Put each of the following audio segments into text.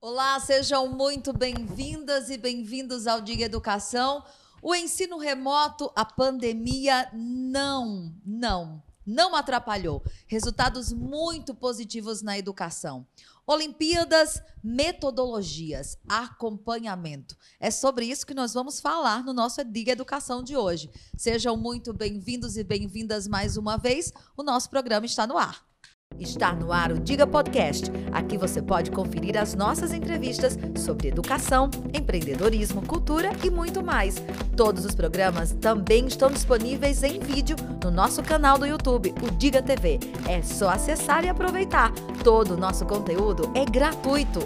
Olá, sejam muito bem-vindas e bem-vindos ao Diga Educação. O ensino remoto, a pandemia não, não, não atrapalhou. Resultados muito positivos na educação. Olimpíadas, metodologias, acompanhamento. É sobre isso que nós vamos falar no nosso Diga Educação de hoje. Sejam muito bem-vindos e bem-vindas mais uma vez. O nosso programa está no ar. Está no ar o Diga Podcast. Aqui você pode conferir as nossas entrevistas sobre educação, empreendedorismo, cultura e muito mais. Todos os programas também estão disponíveis em vídeo no nosso canal do YouTube, o Diga TV. É só acessar e aproveitar. Todo o nosso conteúdo é gratuito.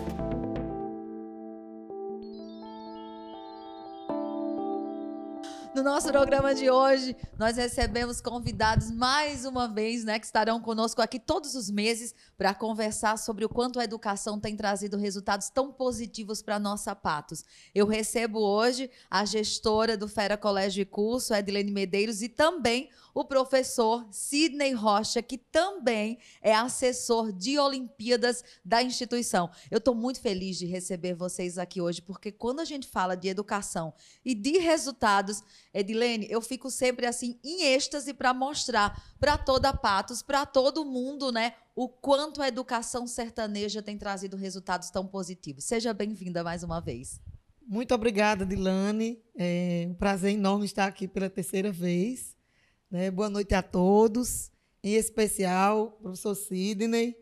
No nosso programa de hoje, nós recebemos convidados mais uma vez, né, que estarão conosco aqui todos os meses para conversar sobre o quanto a educação tem trazido resultados tão positivos para a nossa Patos. Eu recebo hoje a gestora do Fera Colégio e Curso, Edilene Medeiros, e também o professor Sidney Rocha, que também é assessor de Olimpíadas da instituição. Eu estou muito feliz de receber vocês aqui hoje, porque quando a gente fala de educação e de resultados, Edilene, eu fico sempre assim em êxtase para mostrar para toda Patos, para todo mundo, né, o quanto a educação sertaneja tem trazido resultados tão positivos. Seja bem-vinda mais uma vez. Muito obrigada, Dilane. É um prazer enorme estar aqui pela terceira vez. Né? Boa noite a todos, em especial professor Sidney,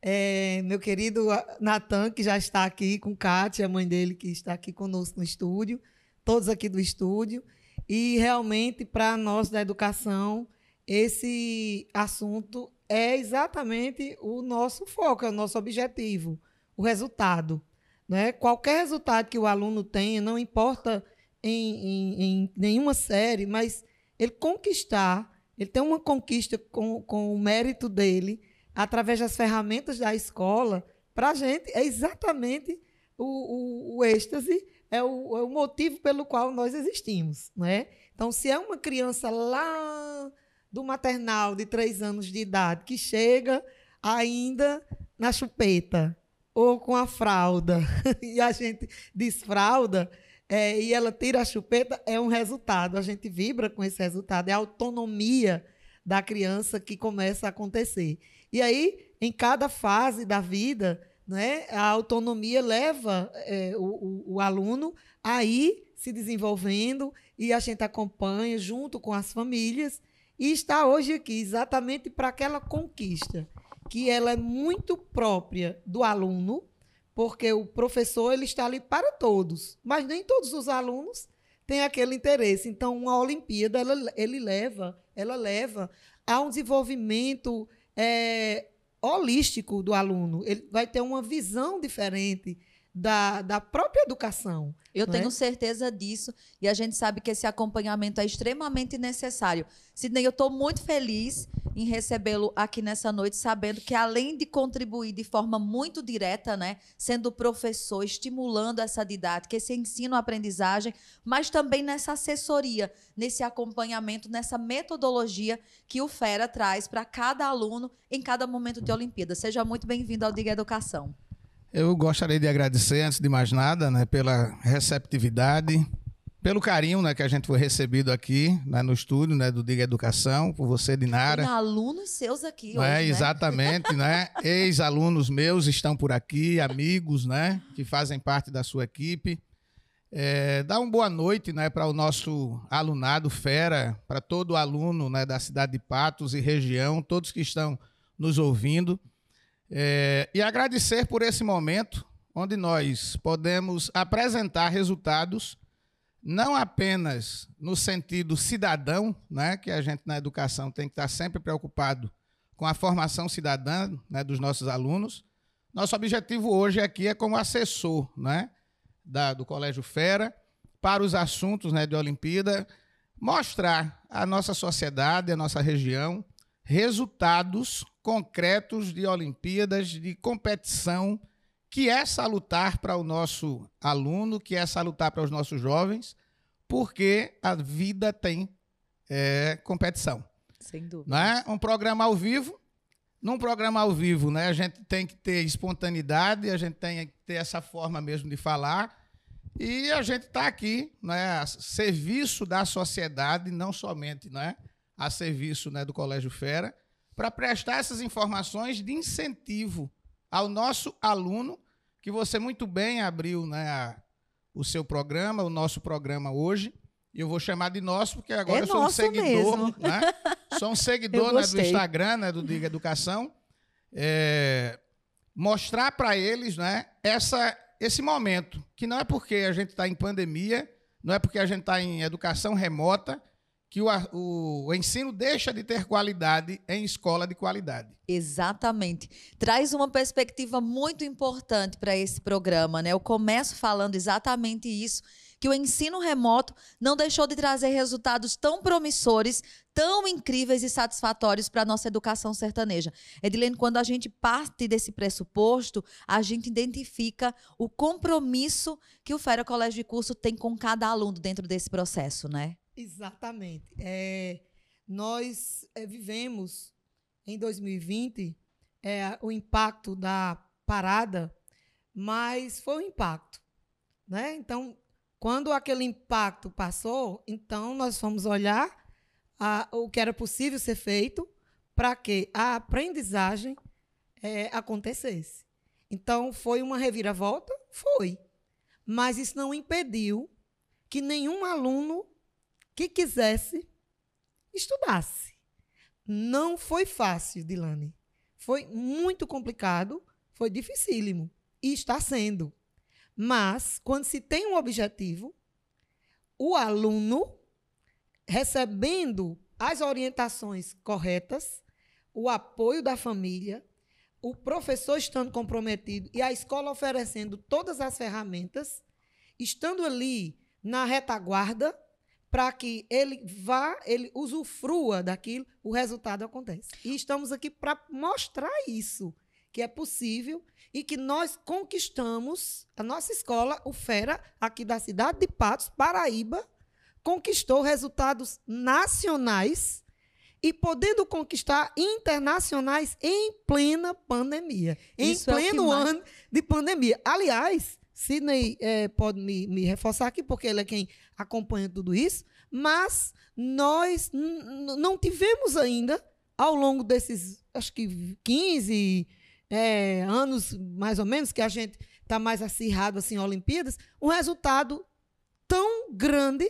é, meu querido Natan, que já está aqui com Kátia, a mãe dele, que está aqui conosco no estúdio, todos aqui do estúdio. E realmente, para nós da educação, esse assunto é exatamente o nosso foco, é o nosso objetivo, o resultado. Né? Qualquer resultado que o aluno tenha, não importa em, em, em nenhuma série, mas ele conquistar, ele tem uma conquista com, com o mérito dele, através das ferramentas da escola, para a gente é exatamente o, o, o êxtase, é o, é o, motivo pelo qual nós existimos. Né? Então, se é uma criança lá do maternal de três anos de idade que chega ainda na chupeta ou com a fralda e a gente desfralda, é, e ela tira a chupeta, é um resultado. A gente vibra com esse resultado. É a autonomia da criança que começa a acontecer. E aí, em cada fase da vida, né, a autonomia leva é, o, o, o aluno a ir se desenvolvendo e a gente acompanha junto com as famílias e está hoje aqui exatamente para aquela conquista que ela é muito própria do aluno, porque o professor ele está ali para todos, mas nem todos os alunos têm aquele interesse. Então, uma Olimpíada ela, ele leva, ela leva a um desenvolvimento é, holístico do aluno. Ele vai ter uma visão diferente da, da própria educação. Eu tenho é? certeza disso e a gente sabe que esse acompanhamento é extremamente necessário. Sidney, eu estou muito feliz em recebê-lo aqui nessa noite, sabendo que além de contribuir de forma muito direta, né, sendo professor, estimulando essa didática, esse ensino-aprendizagem, mas também nessa assessoria, nesse acompanhamento, nessa metodologia que o Fera traz para cada aluno em cada momento de Olimpíada. Seja muito bem-vindo ao Diga Educação. Eu gostaria de agradecer, antes de mais nada, né, pela receptividade, pelo carinho né, que a gente foi recebido aqui né, no estúdio né, do Diga Educação, por você, Dinara. Tem alunos seus aqui hoje, é, né? Exatamente, né? Ex-alunos meus estão por aqui, amigos né, que fazem parte da sua equipe. É, dá uma boa noite né, para o nosso alunado fera, para todo aluno né, da cidade de Patos e região, todos que estão nos ouvindo. É, e agradecer por esse momento onde nós podemos apresentar resultados não apenas no sentido cidadão, né, que a gente na educação tem que estar sempre preocupado com a formação cidadã né, dos nossos alunos. Nosso objetivo hoje aqui é como assessor né, da, do Colégio Fera para os assuntos né, de Olimpíada, mostrar à nossa sociedade, à nossa região, resultados concretos de Olimpíadas, de competição, que é salutar para o nosso aluno, que é salutar para os nossos jovens, porque a vida tem é, competição. Sem dúvida. Não é? Um programa ao vivo, num programa ao vivo, né? A gente tem que ter espontaneidade, a gente tem que ter essa forma mesmo de falar. E a gente está aqui, né, a serviço da sociedade, não somente, né, a serviço né, do Colégio Fera, para prestar essas informações de incentivo ao nosso aluno, que você muito bem abriu né, a, o seu programa, o nosso programa hoje. E eu vou chamar de nosso, porque agora É eu sou um seguidor, né? Sou um seguidor né, do. Instagram, né, do Diga Educação. É, mostrar para eles né, essa, esse momento, que não é porque a gente está em pandemia, não é porque a gente está em educação remota, que o, o ensino deixa de ter qualidade em escola de qualidade. Exatamente. Traz uma perspectiva muito importante para esse programa, né? Eu começo falando exatamente isso, que o ensino remoto não deixou de trazer resultados tão promissores, tão incríveis e satisfatórios para a nossa educação sertaneja. Edilene, quando a gente parte desse pressuposto, a gente identifica o compromisso que o Fera Colégio de Curso tem com cada aluno dentro desse processo, né? Exatamente. É, nós é, vivemos em 2020 é, o impacto da parada, mas foi um impacto. Né? Então, quando aquele impacto passou, então nós fomos olhar a- o que era possível ser feito para que a aprendizagem é, acontecesse. Então, foi uma reviravolta? Foi. Mas isso não impediu que nenhum aluno que quisesse estudasse. Não foi fácil, Dilane. Foi muito complicado, foi dificílimo. E está sendo. Mas, quando se tem um objetivo, o aluno, recebendo as orientações corretas, o apoio da família, o professor estando comprometido e a escola oferecendo todas as ferramentas, estando ali na retaguarda, para que ele vá, ele usufrua daquilo, o resultado acontece. E estamos aqui para mostrar isso, que é possível e que nós conquistamos, a nossa escola, o Fera, aqui da cidade de Patos, Paraíba, conquistou resultados nacionais e podendo conquistar internacionais em plena pandemia. Isso em é o que pleno mais- ano de pandemia. Aliás, Sidney eh, pode me, me reforçar aqui, porque ele é quem acompanha tudo isso, mas nós não tivemos ainda, ao longo desses, acho que 15 eh, anos, mais ou menos, que a gente está mais acirrado assim, Olimpíadas, um resultado tão grande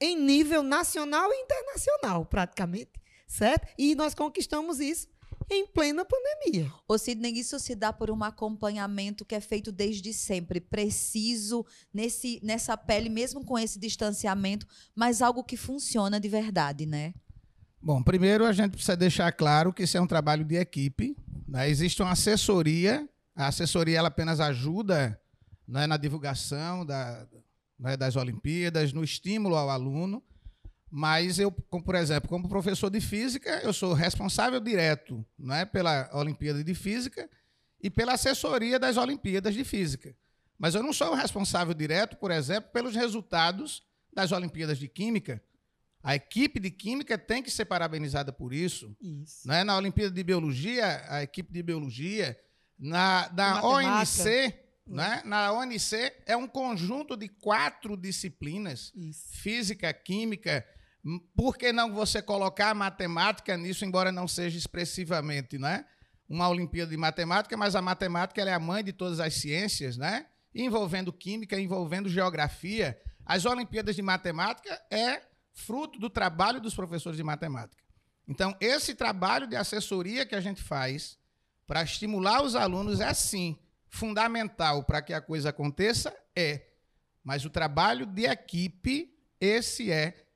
em nível nacional e internacional, praticamente, certo? E nós conquistamos isso em plena pandemia. Ô, Sidney, isso se dá por um acompanhamento que é feito desde sempre, preciso, nesse, nessa pele, mesmo com esse distanciamento, mas algo que funciona de verdade, né? Bom, primeiro a gente precisa deixar claro que isso é um trabalho de equipe. né? Existe uma assessoria. A assessoria ela apenas ajuda né, na divulgação da- né, das Olimpíadas, no estímulo ao aluno. Mas eu, como, por exemplo, como professor de física, eu sou responsável direto né, pela Olimpíada de Física e pela assessoria das Olimpíadas de Física. Mas eu não sou o responsável direto, por exemplo, pelos resultados das Olimpíadas de Química. A equipe de Química tem que ser parabenizada por isso. Isso. Né? Na Olimpíada de Biologia, a equipe de Biologia, na, na. ONC, né? na ONC é um conjunto de quatro disciplinas Isso. física, química. Por que não você colocar a matemática nisso, embora não seja expressivamente, né? Uma Olimpíada de Matemática, mas a matemática é a mãe de todas as ciências, né? Envolvendo química, envolvendo geografia. As Olimpíadas de Matemática é fruto do trabalho dos professores de matemática. Então, esse trabalho de assessoria que a gente faz para estimular os alunos é sim fundamental para que a coisa aconteça, é. Mas o trabalho de equipe, esse é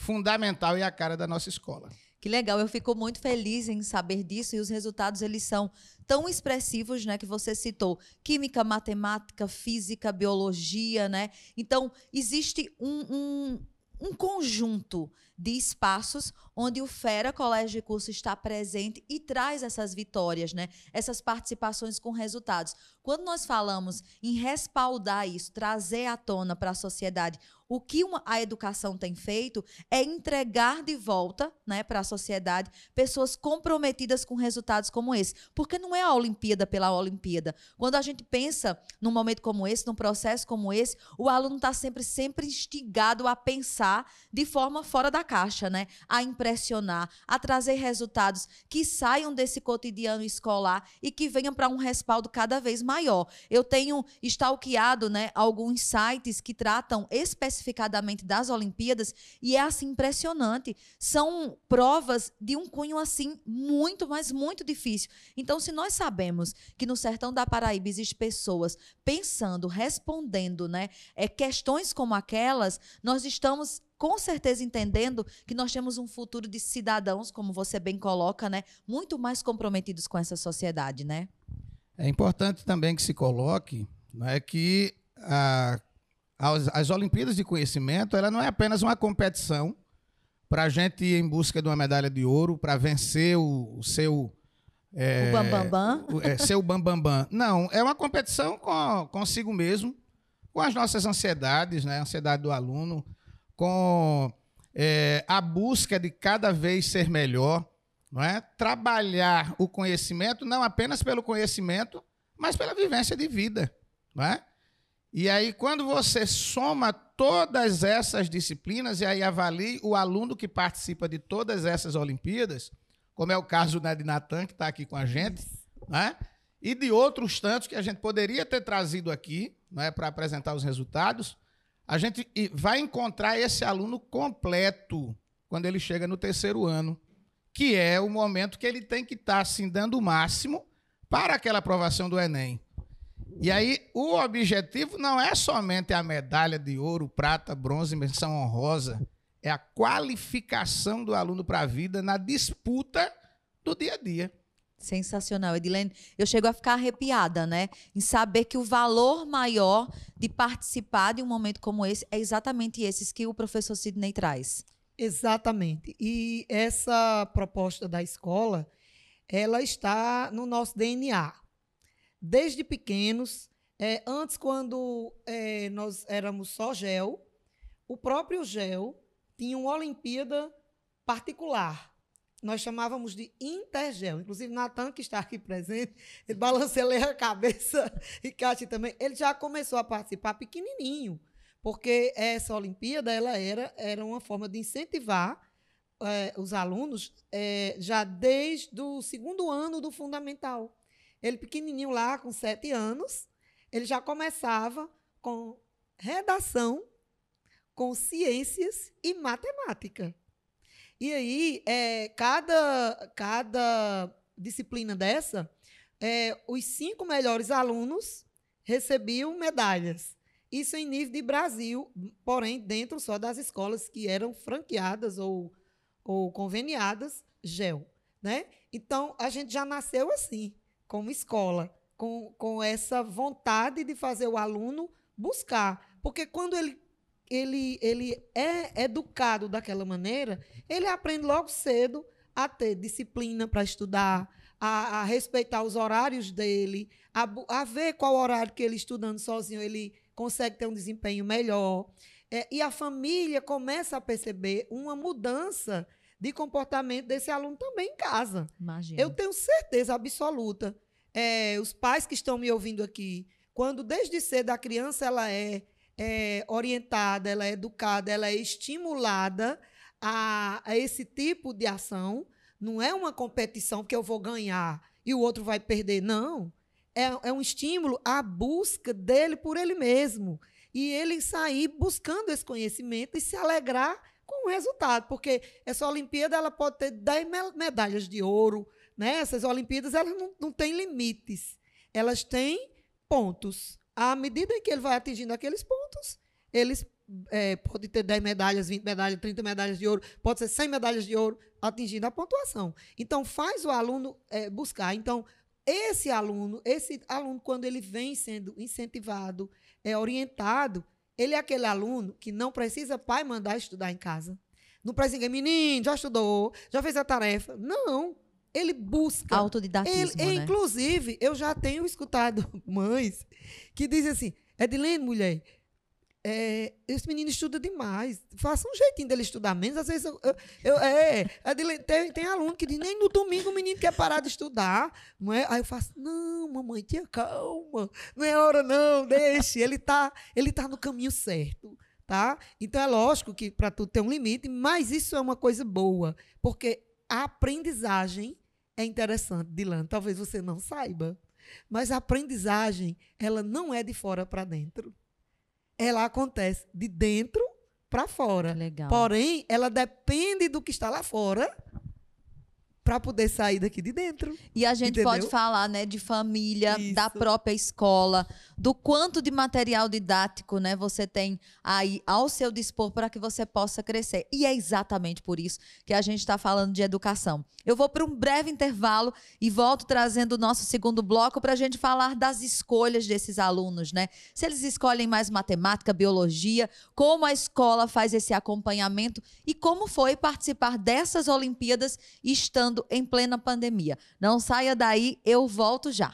fundamental e a cara da nossa escola. Que legal, eu fico muito feliz em saber disso e os resultados eles são tão expressivos, né, que você citou, química, matemática, física, biologia, né? Então, existe um, um, um conjunto de espaços onde o Fera Colégio de Curso está presente e traz essas vitórias, né? Essas participações com resultados. Quando nós falamos em respaldar isso, trazer à tona para a sociedade o que uma, a educação tem feito é entregar de volta né, para a sociedade pessoas comprometidas com resultados como esse. Porque não é a Olimpíada pela Olimpíada. Quando a gente pensa num momento como esse, num processo como esse, o aluno está sempre, sempre instigado a pensar de forma fora da caixa, né? A impressionar, a trazer resultados que saiam desse cotidiano escolar e que venham para um respaldo cada vez maior. Eu tenho stalkeado né, alguns sites que tratam especificadamente das Olimpíadas e é assim impressionante. São provas de um cunho assim muito, mas muito difícil. Então, se nós sabemos que no sertão da Paraíba existem pessoas pensando, respondendo, né, é, questões como aquelas, nós estamos com certeza entendendo que nós temos um futuro de cidadãos, como você bem coloca, né, muito mais comprometidos com essa sociedade, né? É importante também que se coloque né, que a, as, as Olimpíadas de Conhecimento ela não é apenas uma competição para a gente ir em busca de uma medalha de ouro, para vencer o, o seu. É, o bambambam? Bam, bam. É, ser o bambambam. Bam, bam. Não, é uma competição com, consigo mesmo, com as nossas ansiedades, né? A ansiedade do aluno, com é, a busca de cada vez ser melhor, não é? Trabalhar o conhecimento não apenas pelo conhecimento, mas pela vivência de vida, não é? E aí quando você soma todas essas disciplinas e aí avalie o aluno que participa de todas essas Olimpíadas, como é o caso né, de Natan que está aqui com a gente, né? E de outros tantos que a gente poderia ter trazido aqui, não é, para apresentar os resultados, a gente vai encontrar esse aluno completo quando ele chega no terceiro ano, que é o momento que ele tem que estar tá, assim, dando o máximo para aquela aprovação do Enem. E aí, o objetivo não é somente a medalha de ouro, prata, bronze, menção honrosa, é a qualificação do aluno para a vida na disputa do dia a dia. Sensacional, Edilene. Eu chego a ficar arrepiada, né? Em saber que o valor maior de participar de um momento como esse é exatamente esses que o professor Sidney traz. Exatamente. E essa proposta da escola, ela está no nosso DNA. Desde pequenos, é, antes, quando é, nós éramos só gel, o próprio gel tinha uma Olimpíada particular nós chamávamos de intergel. Inclusive, Natan, que está aqui presente, ele balanceia a cabeça, e Cátia também, ele já começou a participar pequenininho, porque essa Olimpíada ela era, era uma forma de incentivar é, os alunos é, já desde o segundo ano do fundamental. Ele pequenininho lá, com sete anos, ele já começava com redação, com ciências e matemática. E aí, é, cada, cada disciplina dessa, é, os cinco melhores alunos recebiam medalhas. Isso em nível de Brasil, porém, dentro só das escolas que eram franqueadas ou, ou conveniadas, GEL. Né? Então, a gente já nasceu assim, como escola, com, com essa vontade de fazer o aluno buscar. Porque quando ele ele, ele é educado daquela maneira, ele aprende logo cedo a ter disciplina para estudar, a, a, respeitar os horários dele, a, a, ver qual horário que ele estudando sozinho ele consegue ter um desempenho melhor. É, e a família começa a perceber uma mudança de comportamento desse aluno também em casa. Imagina. Eu tenho certeza absoluta. É, os pais que estão me ouvindo aqui, quando desde cedo a criança ela é é, orientada, ela é educada, ela é estimulada a, a esse tipo de ação. Não é uma competição que eu vou ganhar e o outro vai perder. Não. É, é um estímulo à busca dele por ele mesmo. E ele sair buscando esse conhecimento e se alegrar com o resultado. Porque essa Olimpíada ela pode ter 10 medalhas de ouro. Né? Essas Olimpíadas elas não, não têm limites. Elas têm pontos à medida em que ele vai atingindo aqueles pontos, eles é, pode ter 10 medalhas, 20 medalhas, 30 medalhas de ouro, pode ser 100 medalhas de ouro, atingindo a pontuação. Então, faz o aluno é, buscar. Então, esse aluno, esse aluno, quando ele vem sendo incentivado, é orientado, ele é aquele aluno que não precisa pai mandar estudar em casa. Não precisa ninguém, menino, já estudou, já fez a tarefa. Não. Ele busca. Autodidatismo, ele, né? Inclusive, eu já tenho escutado mães que dizem assim, Edilene, mulher, é, esse menino estuda demais. Faça um jeitinho dele estudar menos. Às vezes eu, eu, eu é, tem, tem, aluno que diz, nem no domingo o menino quer parar de estudar. Não é? Aí eu faço, não, mamãe, tenha calma. Não é hora, não, deixe. Ele está ele tá no caminho certo. Tá? Então é lógico que para tudo tem um limite, mas isso é uma coisa boa, porque a aprendizagem é interessante, Dilan. Talvez você não saiba, mas a aprendizagem ela não é de fora para dentro ela acontece de dentro para fora. Legal. Porém, ela depende do que está lá fora para poder sair daqui de dentro. E a gente Entendeu? pode falar, né, de família, Isso. da própria escola, do quanto de material didático, né, você tem aí ao seu dispor para que você possa crescer. E é exatamente por isso que a gente está falando de educação. Eu vou para um breve intervalo e volto trazendo o nosso segundo bloco para a gente falar das escolhas desses alunos, né? Se eles escolhem mais matemática, biologia, como a escola faz esse acompanhamento e como foi participar dessas Olimpíadas estando em plena pandemia. Não saia daí, eu volto já.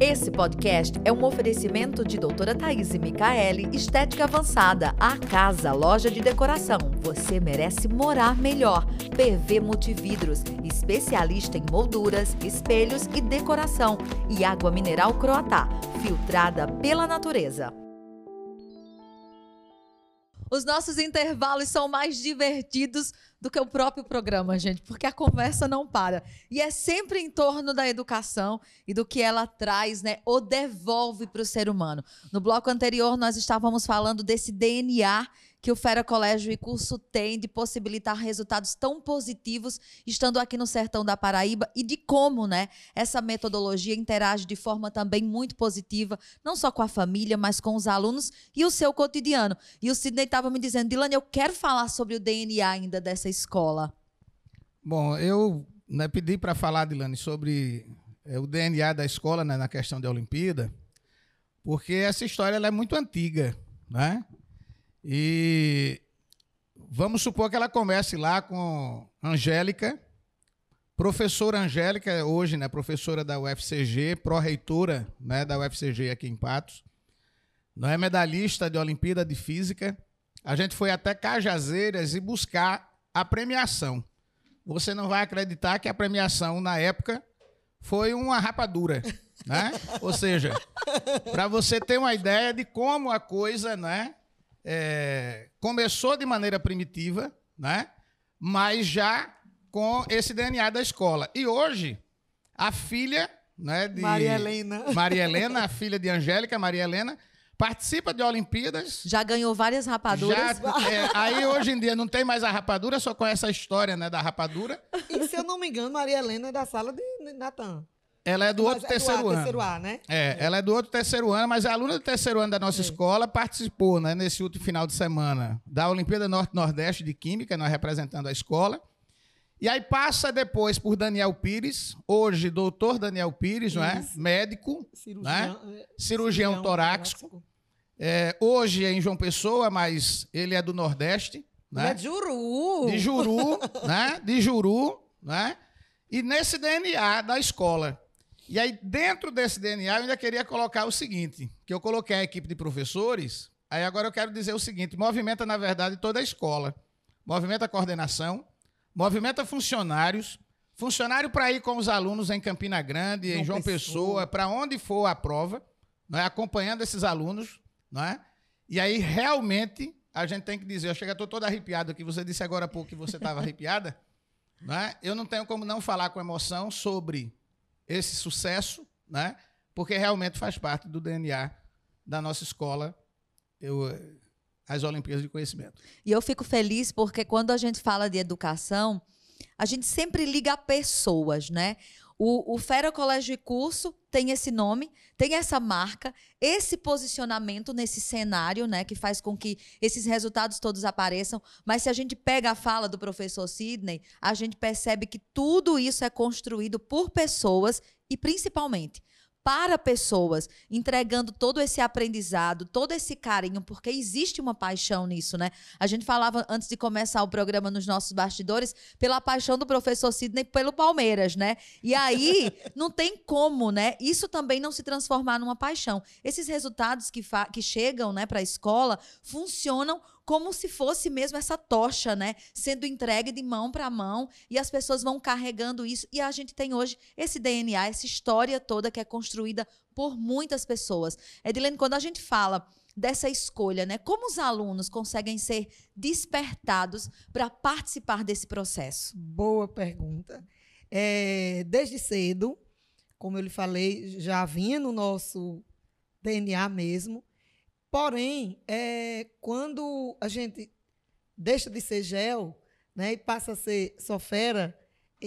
Esse podcast é um oferecimento de doutora Thaís Micaele, Estética Avançada, a casa, loja de decoração. Você merece morar melhor. PV Multividros, especialista em molduras, espelhos e decoração. E água mineral Croatá, filtrada pela natureza. Os nossos intervalos são mais divertidos do que o próprio programa, gente, porque a conversa não para. E é sempre em torno da educação e do que ela traz, né, ou devolve para o ser humano. No bloco anterior, nós estávamos falando desse DNA que o Fera Colégio e Curso tem de possibilitar resultados tão positivos estando aqui no sertão da Paraíba e de como, né, essa metodologia interage de forma também muito positiva, não só com a família, mas com os alunos e o seu cotidiano. E o Sidney estava me dizendo, Dilane, eu quero falar sobre o DNA ainda dessa escola. Bom, eu né, pedi para falar, Dilane, sobre é, o DNA da escola né, na questão da Olimpíada, porque essa história é muito antiga, né? E vamos supor que ela comece lá com Angélica, professora Angélica, hoje, né, professora da UFCG, pró-reitora né, da UFCG aqui em Patos, não é medalhista de Olimpíada de Física. A gente foi até Cajazeiras e buscar a premiação. Você não vai acreditar que a premiação, na época, foi uma rapadura. Né? Ou seja, para você ter uma ideia de como a coisa né, é, começou de maneira primitiva, né? mas já com esse DNA da escola. E hoje, a filha né, de. Maria Helena. Maria Helena, a filha de Angélica, Maria Helena, participa de Olimpíadas. Já ganhou várias rapaduras. Já, é, aí hoje em dia não tem mais a rapadura, só conhece a história né, da rapadura. E se eu não me engano, Maria Helena é da sala de Natan. Ela é do Mas outro é terceiro do A, ano. terceiro A, né? É, ela é do outro terceiro ano, mas é aluna do terceiro ano da nossa É. escola, participou, né, nesse último final de semana da Olimpíada Norte-Nordeste de Química, nós representando a escola. E aí passa depois por Daniel Pires, hoje doutor Daniel Pires, não é? Médico, Cirurgião, é, cirurgião torácico. É, hoje é em João Pessoa, mas ele é do Nordeste, né? é de Juru. de Juru, né? De Juru, né? E nesse DNA da escola. E aí, dentro desse DNA, eu ainda queria colocar o seguinte: que eu coloquei a equipe de professores, aí agora eu quero dizer o seguinte: movimenta, na verdade, toda a escola. Movimenta a coordenação, movimenta funcionários, funcionário para ir com os alunos em Campina Grande, em João João Pessoa, Pessoa. para onde for a prova, não é? acompanhando esses alunos, não é? E aí, realmente, a gente tem que dizer, eu chego, estou todo arrepiado aqui, você disse agora há pouco que você estava arrepiada, não é? Eu não tenho como não falar com emoção sobre esse sucesso, né? Porque realmente faz parte do DNA da nossa escola, eu, as Olimpíadas de Conhecimento. E eu fico feliz porque quando a gente fala de educação, a gente sempre liga a pessoas, né? O, o Fera Colégio e Curso tem esse nome, tem essa marca, esse posicionamento nesse cenário, né, que faz com que esses resultados todos apareçam. Mas se a gente pega a fala do professor Sidney, a gente percebe que tudo isso é construído por pessoas e principalmente para pessoas, entregando todo esse aprendizado, todo esse carinho, porque existe uma paixão nisso, né? A gente falava antes de começar o programa nos nossos bastidores pela paixão do professor Sidney pelo Palmeiras, né? E aí não tem como, né? Isso também não se transformar numa paixão. Esses resultados que, que chegam, né, para a escola funcionam como se fosse mesmo essa tocha, né? Sendo entregue de mão para mão e as pessoas vão carregando isso. E a gente tem hoje esse DNA, essa história toda que é construída por muitas pessoas. Edilene, quando a gente fala dessa escolha, né? Como os alunos conseguem ser despertados para participar desse processo? Boa pergunta. É, desde cedo, como eu lhe falei, já vinha no nosso DNA mesmo, Porém, é, quando a gente deixa de ser gel né, e passa a ser sofera,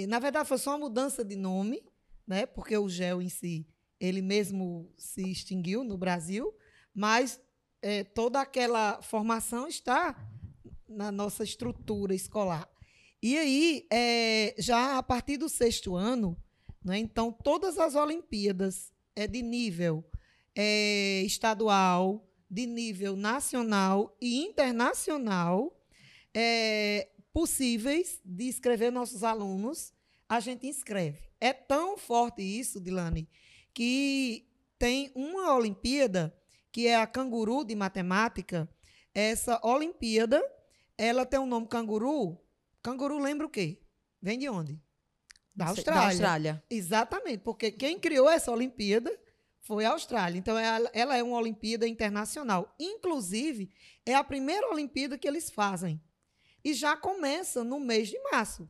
na verdade foi só uma mudança de nome, né, porque o gel em si, ele mesmo se extinguiu no Brasil, mas é, toda aquela formação está na nossa estrutura escolar. E aí, é, já a partir do sexto ano, né, então todas as Olimpíadas é de nível é, estadual, de nível nacional e internacional é, possíveis de inscrever nossos alunos, a gente inscreve. É tão forte isso, Dilane, que tem uma Olimpíada, que é a Canguru de Matemática. Essa Olimpíada, ela tem o um nome Canguru. Canguru lembra o quê? Vem de onde? Da Austrália. Da Austrália. Exatamente, porque quem criou essa Olimpíada foi a Austrália. Então, ela, ela é uma Olimpíada internacional. Inclusive, é a primeira Olimpíada que eles fazem. E já começa no mês de março.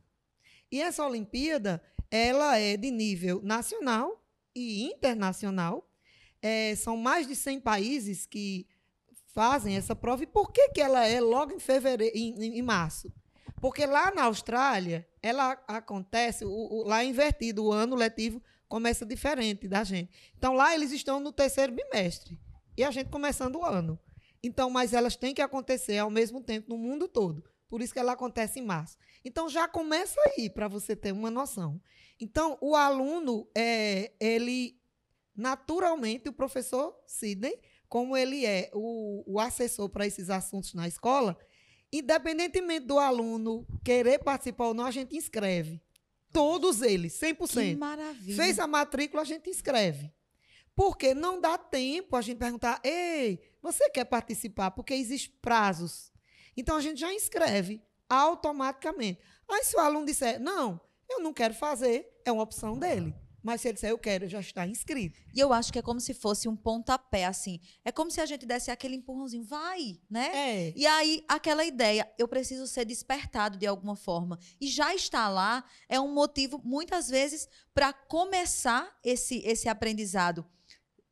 E essa Olimpíada, ela é de nível nacional e internacional. É, são mais de 100 países que fazem essa prova. E por que, que ela é logo em fevereiro, em, em março? Porque lá na Austrália, ela acontece, o, o, lá é invertido o ano letivo começa diferente da gente. Então, lá eles estão no terceiro bimestre. E a gente começando o ano. Então, mas elas têm que acontecer ao mesmo tempo no mundo todo. Por isso que ela acontece em março. Então, já começa aí, para você ter uma noção. Então, o aluno, é, ele, naturalmente, o professor Sidney, como ele é o, o assessor para esses assuntos na escola, independentemente do aluno querer participar ou não, a gente inscreve. Todos eles, 100%. Que maravilha. Fez a matrícula, a gente inscreve. Porque não dá tempo a gente perguntar, ei, você quer participar? Porque existem prazos. Então a gente já inscreve automaticamente. Aí se o aluno disser, não, eu não quero fazer, é uma opção dele. Mas se ele disser eu quero, já está inscrito. E eu acho que é como se fosse um pontapé, assim. É como se a gente desse aquele empurrãozinho, vai, né? É. E aí, aquela ideia, eu preciso ser despertado de alguma forma. E já estar lá é um motivo, muitas vezes, para começar esse, esse aprendizado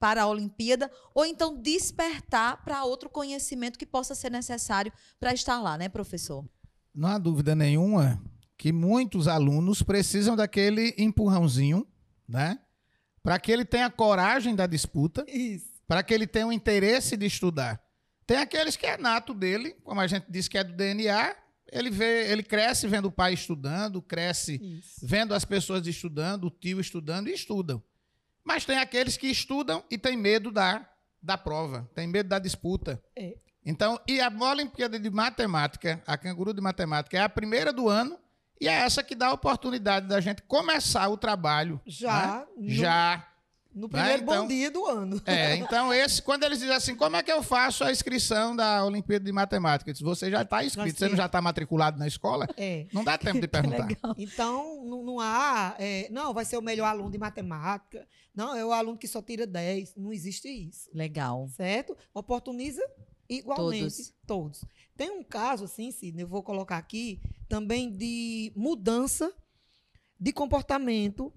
para a Olimpíada, ou então despertar para outro conhecimento que possa ser necessário para estar lá, né, professor? Não há dúvida nenhuma que muitos alunos precisam daquele empurrãozinho né? Para que ele tenha coragem da disputa, para que ele tenha o interesse de estudar. Tem aqueles que é nato dele, como a gente disse que é do DNA, ele vê, ele cresce vendo o pai estudando, cresce Isso. vendo as pessoas estudando, o tio estudando e estudam. Mas tem aqueles que estudam e têm medo da, da prova, tem medo da disputa. É. Então, e a Olimpíada de Matemática, a Canguru de Matemática, é a primeira do ano e é essa que dá a oportunidade da gente começar o trabalho. Já. Né? No, Já. No primeiro né? então, bom dia do ano. É, então esse, quando eles dizem assim, como é que eu faço a inscrição da Olimpíada de Matemática? Você já está inscrito, você não já está matriculado na escola? É. Não dá tempo de perguntar. então, não, não há, é, não, vai ser o melhor aluno de matemática. Não, é o aluno que só tira 10. Não existe isso. Legal. Certo? Oportuniza igualmente todos. todos. Tem um caso, assim, Sidney, eu vou colocar aqui, também de mudança de comportamento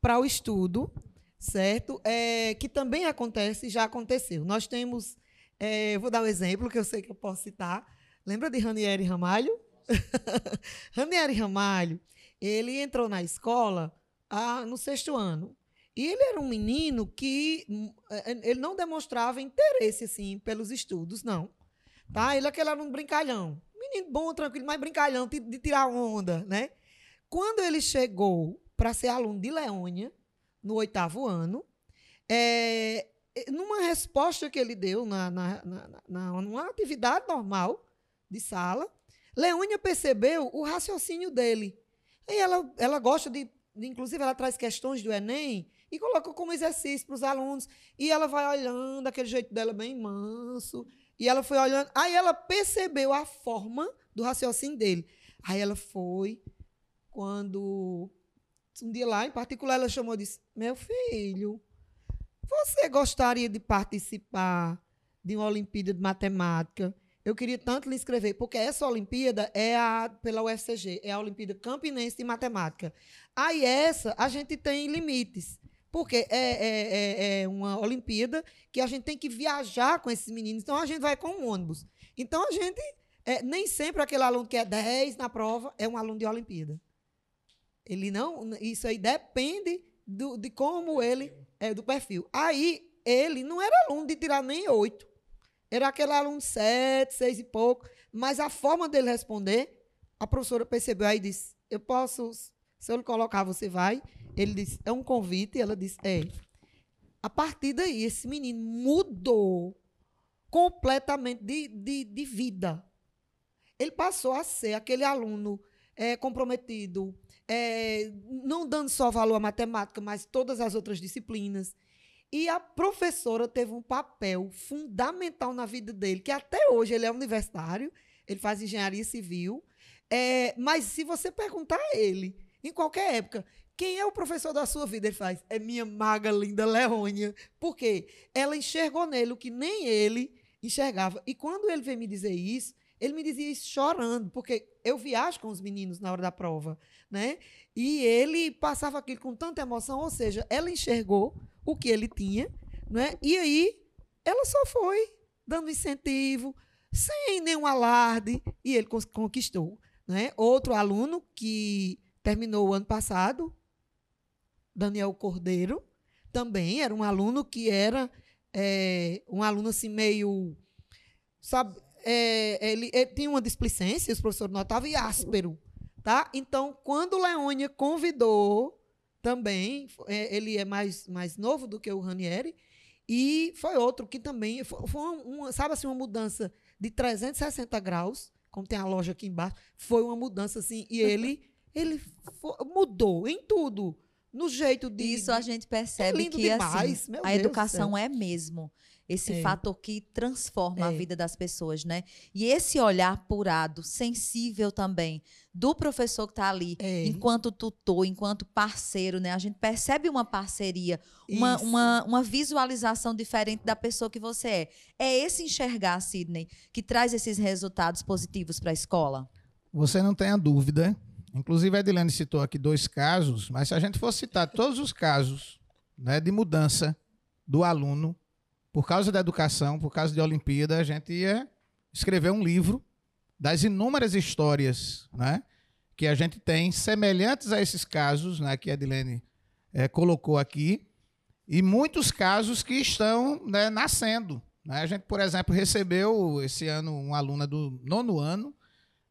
para o estudo, certo? É, que também acontece, já aconteceu. Nós temos, é, vou dar um exemplo que eu sei que eu posso citar. Lembra de Ranieri Ramalho? Ranieri Ramalho, ele entrou na escola ah, no sexto ano. E ele era um menino que hum, é, é, ele não demonstrava interesse assim pelos estudos, não. Tá? Ele é aquele aluno brincalhão. Menino bom, tranquilo, mas brincalhão, de, de tirar onda, né? Quando ele chegou para ser aluno de Leônia, no oitavo ano, é, numa resposta que ele deu na, na, na, na, numa atividade normal de sala, Leônia percebeu o raciocínio dele. E ela, ela gosta de, de, inclusive, ela traz questões do Enem e coloca como exercício para os alunos. E ela vai olhando, aquele jeito dela bem manso. E ela foi olhando. Aí ela percebeu a forma do raciocínio dele. Aí ela foi, quando. Um dia lá, em particular, ela chamou e disse: Meu filho, você gostaria de participar de uma Olimpíada de Matemática? Eu queria tanto lhe inscrever, porque essa Olimpíada é a, pela UFCG, é a Olimpíada Campinense de Matemática. Aí essa, a gente tem limites. Porque é, é, é, é, uma Olimpíada que a gente tem que viajar com esses meninos. Então, a gente vai com um ônibus. Então, a gente. É, nem sempre aquele aluno que é 10 na prova é um aluno de Olimpíada. Ele não. Isso aí depende do, de como ele. É, do perfil. Aí, ele não era aluno de tirar nem oito. Era aquele aluno sete, seis e pouco. Mas a forma dele responder, a professora percebeu aí e disse: Eu posso. Se eu lhe colocar, você vai. Ele disse, é um convite? E ela disse, é. A partir daí, esse menino mudou completamente de, de, de vida. Ele passou a ser aquele aluno é, comprometido, é, não dando só valor à matemática, mas todas as outras disciplinas. E a professora teve um papel fundamental na vida dele, que até hoje ele é universitário, ele faz engenharia civil. É, mas se você perguntar a ele, em qualquer época, quem é o professor da sua vida? Ele faz, é minha maga linda Leônia. Por quê? Ela enxergou nele o que nem ele enxergava. E quando ele veio me dizer isso, ele me dizia isso chorando, porque eu viajo com os meninos na hora da prova, né? E ele passava aquilo com tanta emoção, ou seja, ela enxergou o que ele tinha, né? E aí ela só foi dando incentivo, sem nenhum alarde, e ele conquistou, né? Outro aluno que terminou o ano passado, Daniel Cordeiro, também era um aluno que era é, um aluno assim meio. Sabe, é, ele, ele, tinha uma displicência, os professores notavam, e áspero. Tá? Então, quando Leônia convidou também, é, ele é mais, mais novo do que o Ranieri, e foi outro que também foi, uma, sabe assim, uma mudança de 360 graus, como tem a loja aqui embaixo, foi uma mudança assim, e ele, ele mudou em tudo no jeito de. Isso a gente percebe é que demais, assim, a Deus educação é mesmo esse é. fator que transforma é. a vida das pessoas, né? E esse olhar apurado, sensível também, do professor que está ali, é. enquanto tutor, enquanto parceiro, né? A gente percebe uma parceria, uma, uma, uma, visualização diferente da pessoa que você é. É esse enxergar, Sidney, que traz esses resultados positivos para a escola? Você não tenha dúvida Inclusive, a Edilene citou aqui dois casos, mas se a gente for citar todos os casos né, de mudança do aluno por causa da educação, por causa de Olimpíada, a gente ia escrever um livro das inúmeras histórias né, que a gente tem semelhantes a esses casos né, que a Edilene é, colocou aqui, e muitos casos que estão né, nascendo. Né? A gente, por exemplo, recebeu esse ano uma aluna do nono ano,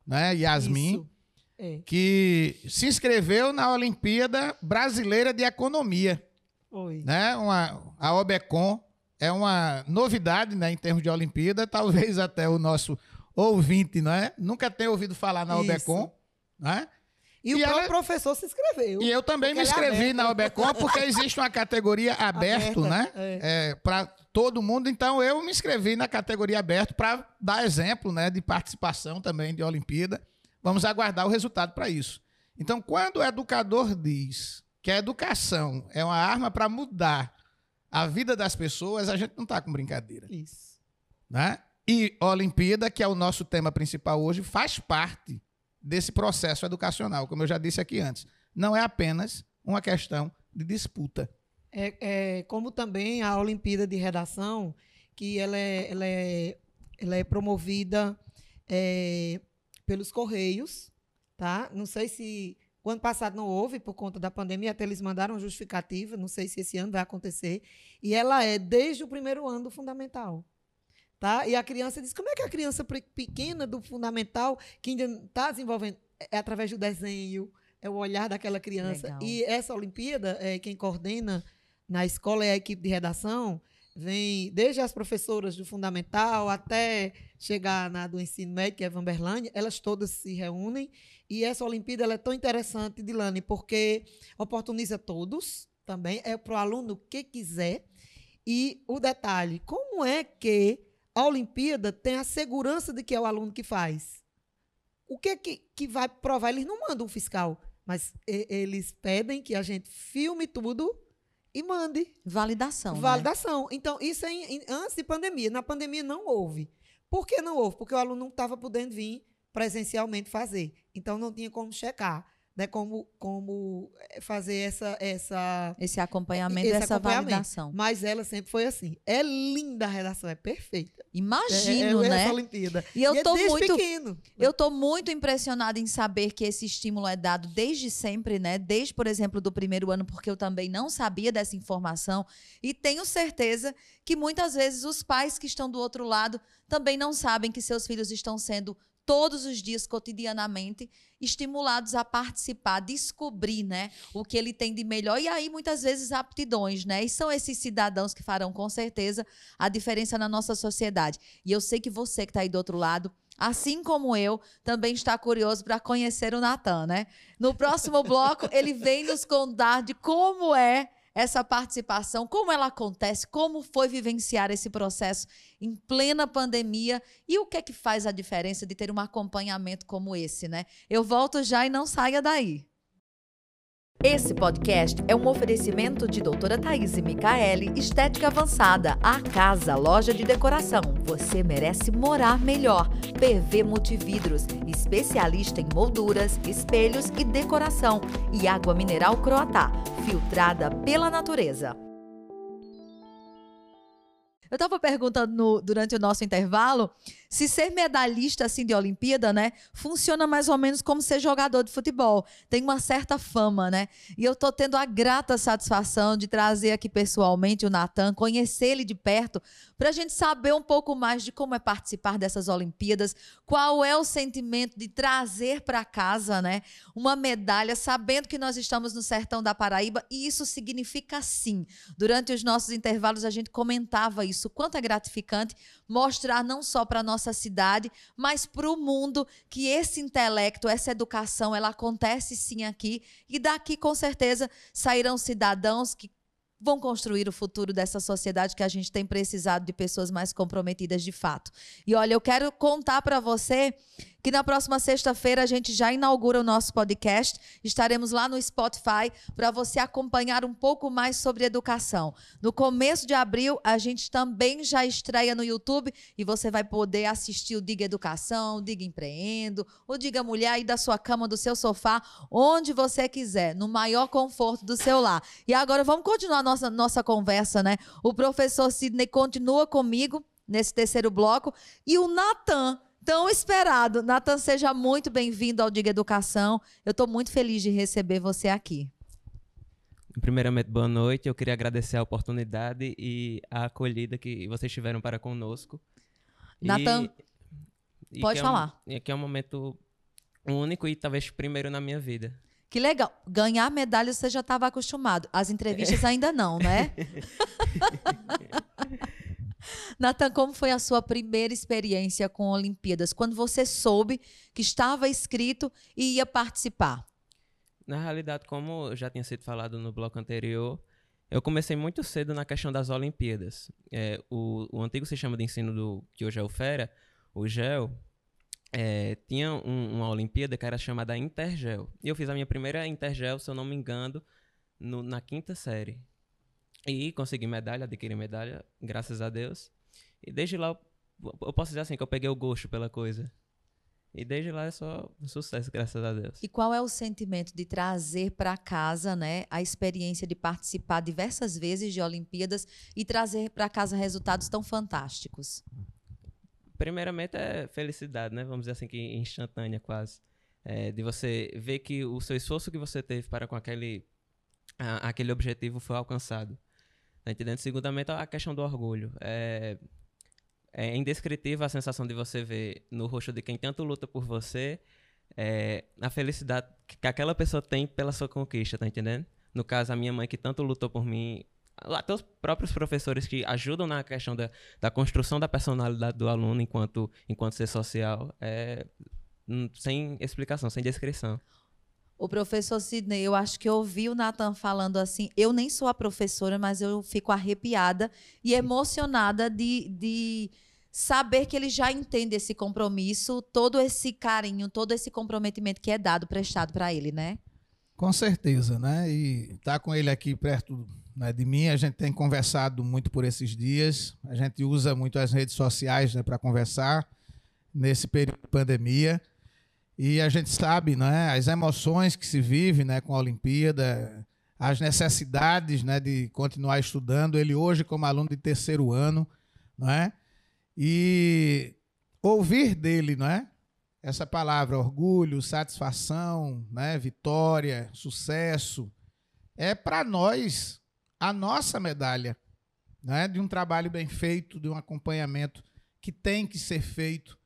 né, Yasmin. Isso é. que se inscreveu na Olimpíada Brasileira de Economia. Oi. Né? Uma, a OBECOM é uma novidade né, em termos de Olimpíada, talvez até o nosso ouvinte né, nunca tenha ouvido falar na Isso. OBECOM. Né? E, e o ela... professor se inscreveu. E eu também me é inscrevi é na OBECOM, porque existe uma categoria aberto, Aberta, né? É. É, para todo mundo. Então eu me inscrevi na categoria aberto para dar exemplo né, de participação também de Olimpíada. Vamos aguardar o resultado para isso. Então, quando o educador diz que a educação é uma arma para mudar a vida das pessoas, a gente não está com brincadeira. Isso. Né? E a Olimpíada, que é o nosso tema principal hoje, faz parte desse processo educacional, como eu já disse aqui antes. Não é apenas uma questão de disputa. É, é como também a Olimpíada de Redação, que ela é, ela é, ela é promovida é, pelos Correios, tá? Não sei se o ano passado não houve por conta da pandemia, até eles mandaram justificativa, não sei se esse ano vai acontecer. E ela é desde o primeiro ano do fundamental. Tá? E a criança diz: como é que a criança pequena do fundamental, que ainda está desenvolvendo, é através do desenho, é o olhar daquela criança. Legal. E essa Olimpíada, é, quem coordena na escola e a equipe de redação vem desde as professoras do fundamental até chegar na do ensino médio, que é Vanberlândia, elas todas se reúnem e essa Olimpíada é tão interessante, Dilane, porque oportuniza todos também, é para o aluno que quiser. E o detalhe, como é que a Olimpíada tem a segurança de que é o aluno que faz? O que é que, que vai provar? Eles não mandam um fiscal, mas eles pedem que a gente filme tudo e mande. Validação. né? Validação. Então, isso é em- em- antes de pandemia. Na pandemia não houve. Por que não houve? Porque o aluno não estava podendo vir presencialmente fazer. Então, não tinha como checar, né? como, como eh, fazer essa, essa. Esse acompanhamento, Esse essa acompanhamento. validação. Mas ela sempre foi assim. É linda a redação, é perfeita. Imagino, é, é né? Essa Olimpíada. E eu é tô desde muito pequeno. Eu estou muito impressionada em saber que esse estímulo é dado desde sempre, né? Desde, por exemplo, do primeiro ano, porque eu também não sabia dessa informação. E tenho certeza que muitas vezes os pais que estão do outro lado também não sabem que seus filhos estão sendo todos os dias, cotidianamente, estimulados a participar, descobrir, né, o que ele tem de melhor e aí muitas vezes aptidões, né? E são esses cidadãos que farão com certeza a diferença na nossa sociedade. E eu sei que você que está aí do outro lado assim como eu, também está curioso para conhecer o Natan, né? No próximo bloco, ele vem nos contar de como é essa participação, como ela acontece, como foi vivenciar esse processo em plena pandemia e o que é que faz a diferença de ter um acompanhamento como esse, né? Eu volto já e não saia daí. Esse podcast é um oferecimento de doutora Thaís e Micaele, Estética Avançada, a casa, loja de decoração. Você merece morar melhor. PV Multividros, especialista em molduras, espelhos e decoração. E água mineral Croatá, filtrada pela natureza. Eu estava perguntando no- durante o nosso intervalo se ser medalhista assim de Olimpíada, né, funciona mais ou menos como ser jogador de futebol. Tem uma certa fama, né? E eu tô tendo a grata satisfação de trazer aqui pessoalmente o Natan, conhecer ele de perto, para a gente saber um pouco mais de como é participar dessas Olimpíadas, qual é o sentimento de trazer para casa, né, uma medalha, sabendo que nós estamos no sertão da Paraíba e isso significa sim. Durante os nossos intervalos a gente comentava isso, quanto é gratificante mostrar não só para nossa cidade, mas para o mundo que esse intelecto, essa educação, ela acontece sim aqui e daqui com certeza sairão cidadãos que vão construir o futuro dessa sociedade que a gente tem precisado de pessoas mais comprometidas de fato. E olha, eu quero contar para você que na próxima sexta-feira a gente já inaugura o nosso podcast. Estaremos lá no Spotify para você acompanhar um pouco mais sobre educação. No começo de abril, a gente também já estreia no YouTube e você vai poder assistir o Diga Educação, o Diga Empreendo, o Diga Mulher aí da sua cama, do seu sofá, onde você quiser, no maior conforto do seu lar. E agora vamos continuar nossa nossa conversa, né? O professor Sidney continua comigo nesse terceiro bloco e o Natan tão esperado. Natan, seja muito bem-vindo ao Diga Educação. Eu estou muito feliz de receber você aqui. Primeiramente, boa noite. Eu queria agradecer a oportunidade e a acolhida que vocês tiveram para conosco. E- Nathan, e pode é um- falar. e que é um momento único e talvez primeiro na minha vida. Que legal. Ganhar medalha você já estava acostumado. As entrevistas ainda não, né? Natan, como foi a sua primeira experiência com Olimpíadas? Quando você soube que estava inscrito e ia participar? Na realidade, como já tinha sido falado no bloco anterior, eu comecei muito cedo na questão das Olimpíadas. É, o, o antigo sistema de ensino do que hoje é o FERA, o GEL, é, tinha um- uma Olimpíada que era chamada Intergel. E eu fiz a minha primeira Intergel, se eu não me engano, no- na quinta série. E consegui medalha, adquiri medalha, graças a Deus. E desde lá, eu, eu posso dizer assim, que eu peguei o gosto pela coisa. E desde lá é só sucesso, graças a Deus. E qual é o sentimento de trazer para casa, né, a experiência de participar diversas vezes de Olimpíadas e trazer para casa resultados tão fantásticos? Primeiramente é felicidade, né? Vamos dizer assim que instantânea quase. É, de você ver que o seu esforço que você teve para com aquele, a- aquele objetivo foi alcançado. Tá entendendo? Segundamente, a questão do orgulho. É, é indescritível a sensação de você ver no rosto de quem tanto luta por você é, a felicidade que aquela pessoa tem pela sua conquista, tá entendendo? No caso, a minha mãe que tanto lutou por mim até os próprios professores que ajudam na questão da, da construção da personalidade do aluno enquanto, enquanto ser social, é, hum, sem explicação, sem descrição. O professor Sidney, eu acho que eu ouvi o Nathan falando assim. Eu nem sou a professora, mas eu fico arrepiada e emocionada de, de saber que ele já entende esse compromisso, todo esse carinho, todo esse comprometimento que é dado, prestado para ele, né? Com certeza, né? E tá com ele aqui perto né, de mim, a gente tem conversado muito por esses dias. A gente usa muito as redes sociais né, para conversar nesse período de pandemia. E a gente sabe né, as emoções que se vive né, com a Olimpíada, as necessidades né, de continuar estudando. Ele hoje, como aluno de terceiro ano, né, e ouvir dele né, essa palavra orgulho, satisfação, né, vitória, sucesso, é para nós a nossa medalha né, de um trabalho bem feito, de um acompanhamento que tem que ser feito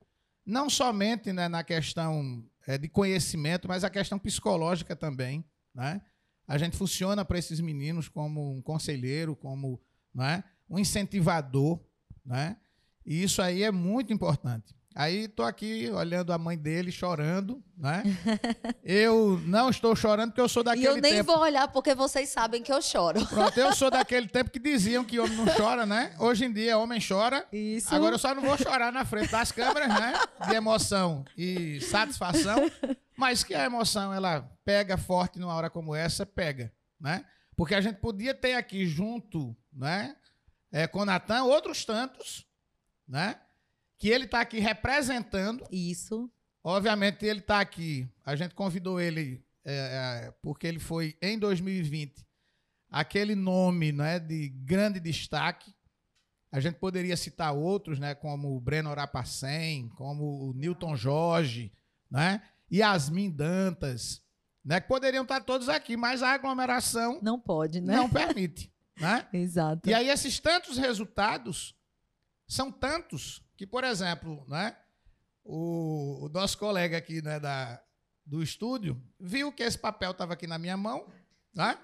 não somente né, na questão é, de conhecimento, mas a questão psicológica também. Né? A gente funciona para esses meninos como um conselheiro, como né, um incentivador. Né? E isso aí é muito importante. Aí estou aqui olhando a mãe dele chorando, né? Eu não estou chorando porque eu sou daquele tempo. E eu nem tempo... vou olhar porque vocês sabem que eu choro. Pronto, eu sou daquele tempo que diziam que homem não chora, né? Hoje em dia homem chora. Isso. Agora eu só não vou chorar na frente das câmeras, né? De emoção e satisfação. Mas que a emoção ela pega forte numa hora como essa, pega, né? Porque a gente podia ter aqui junto, né? É, com Natan outros tantos, né? Que ele está aqui representando. Isso. Obviamente, ele está aqui. A gente convidou ele é, é, porque ele foi, em 2020, aquele nome né, de grande destaque. A gente poderia citar outros, né, como o Breno Arapacem, como o Newton Jorge, né, Yasmin Dantas, né, que poderiam estar todos aqui, mas a aglomeração não pode, né? Não permite. Né? Exato. E aí, esses tantos resultados são tantos que, por exemplo, né, o, o nosso colega aqui né, da, do estúdio viu que esse papel estava aqui na minha mão, né?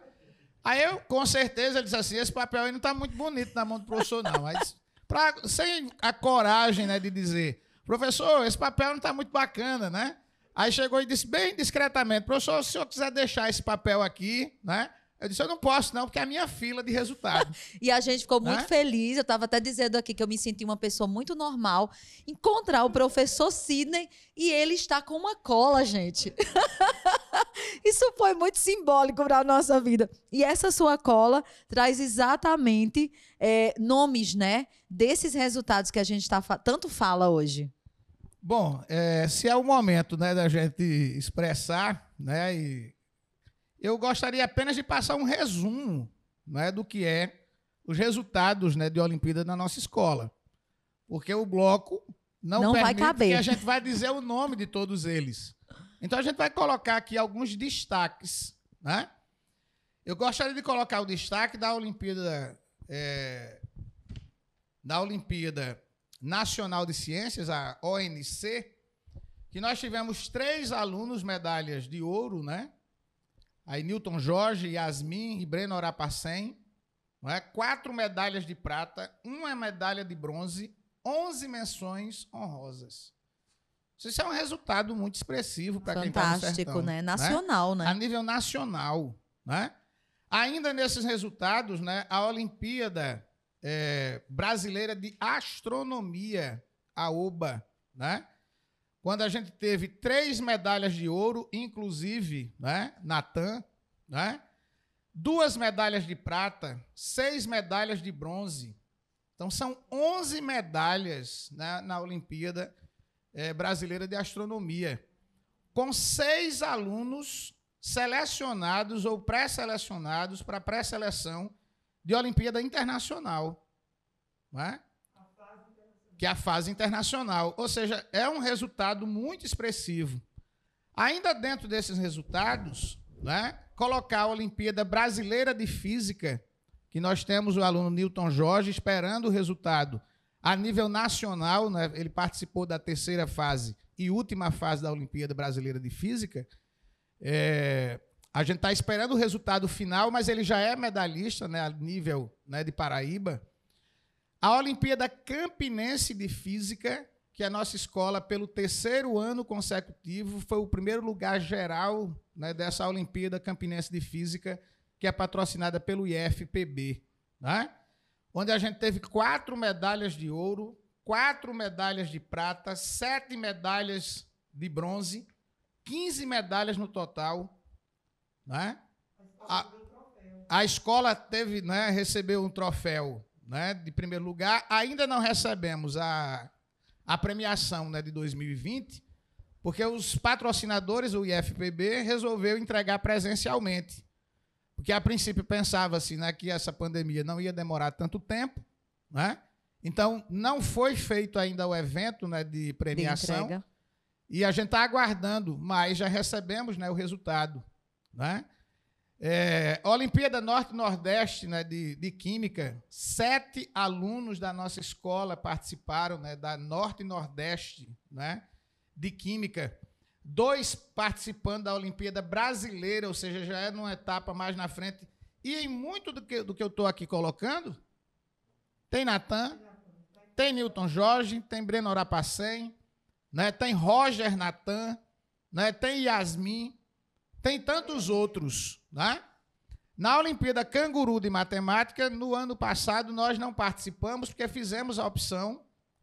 Aí eu, com certeza, ele disse assim: esse papel aí não está muito bonito na mão do professor, não. Mas pra, sem a coragem né, de dizer, professor, esse papel não está muito bacana, né? Aí chegou e disse bem discretamente, professor, se o senhor quiser deixar esse papel aqui, né? Eu disse, eu não posso não, porque é a minha fila de resultado. e a gente ficou muito feliz, eu estava até dizendo aqui que eu me senti uma pessoa muito normal, encontrar o professor Sidney e ele está com uma cola, gente. Isso foi muito simbólico para a nossa vida. E essa sua cola traz exatamente é, nomes, né, desses resultados que a gente tá, tanto fala hoje. Bom, é, se é o momento né, da gente expressar, né, e eu gostaria apenas de passar um resumo né, do que é os resultados né, de Olimpíada na nossa escola. Porque o bloco não, não permite vai caber. que a gente vai dizer o nome de todos eles. Então a gente vai colocar aqui alguns destaques. Né? Eu gostaria de colocar o destaque da Olimpíada, é, da Olimpíada Nacional de Ciências, a ONC, que nós tivemos três alunos medalhas de ouro, né? Aí Newton Jorge, Yasmin e Breno Arapacem. Não é? Quatro medalhas de prata, uma medalha de bronze, 11 menções honrosas. Isso é um resultado muito expressivo para quem está no sertão. né? Nacional, né? né? A nível nacional, né? Ainda nesses resultados, né, a Olimpíada é, Brasileira de Astronomia, a OBA, né? Quando a gente teve três medalhas de ouro, inclusive, né, Natan, né, duas medalhas de prata, seis medalhas de bronze. Então, são 11 medalhas né, na Olimpíada é, Brasileira de Astronomia, com seis alunos selecionados ou pré-selecionados para pré-seleção de Olimpíada Internacional. Não é? Que é a fase internacional. Ou seja, é um resultado muito expressivo. Ainda dentro desses resultados, né, colocar a Olimpíada Brasileira de Física, que nós temos o aluno Newton Jorge esperando o resultado a nível nacional, né, ele participou da terceira fase e última fase da Olimpíada Brasileira de Física. É, A gente está esperando o resultado final, mas ele já é medalhista né, a nível né, de Paraíba. A Olimpíada Campinense de Física, que é a nossa escola, pelo terceiro ano consecutivo, foi o primeiro lugar geral né, dessa Olimpíada Campinense de Física, que é patrocinada pelo IFPB. Né? Onde a gente teve quatro medalhas de ouro, quatro medalhas de prata, sete medalhas de bronze, 15 medalhas no total né? A, a escola teve, né, recebeu um troféu né, de primeiro lugar. Ainda não recebemos a, a premiação né, de 2020, porque os patrocinadores, o IFPB, resolveu entregar presencialmente. Porque a princípio pensava-se né, que essa pandemia não ia demorar tanto tempo. Né? Então, não foi feito ainda o evento né, de premiação. De e a gente está aguardando, mas já recebemos né, o resultado. Né? É, Olimpíada Norte-Nordeste né, de, de Química, sete alunos da nossa escola participaram, né, da Norte Nordeste né, de Química, dois participando da Olimpíada Brasileira, ou seja, já é numa etapa mais na frente. E em muito do que, do que eu estou aqui colocando, tem Natan, tem Newton Jorge, tem Breno Orapacem, né, tem Roger Natan, né, tem Yasmin, tem tantos outros, né? Na Olimpíada Canguru de Matemática, no ano passado, nós não participamos porque fizemos a opção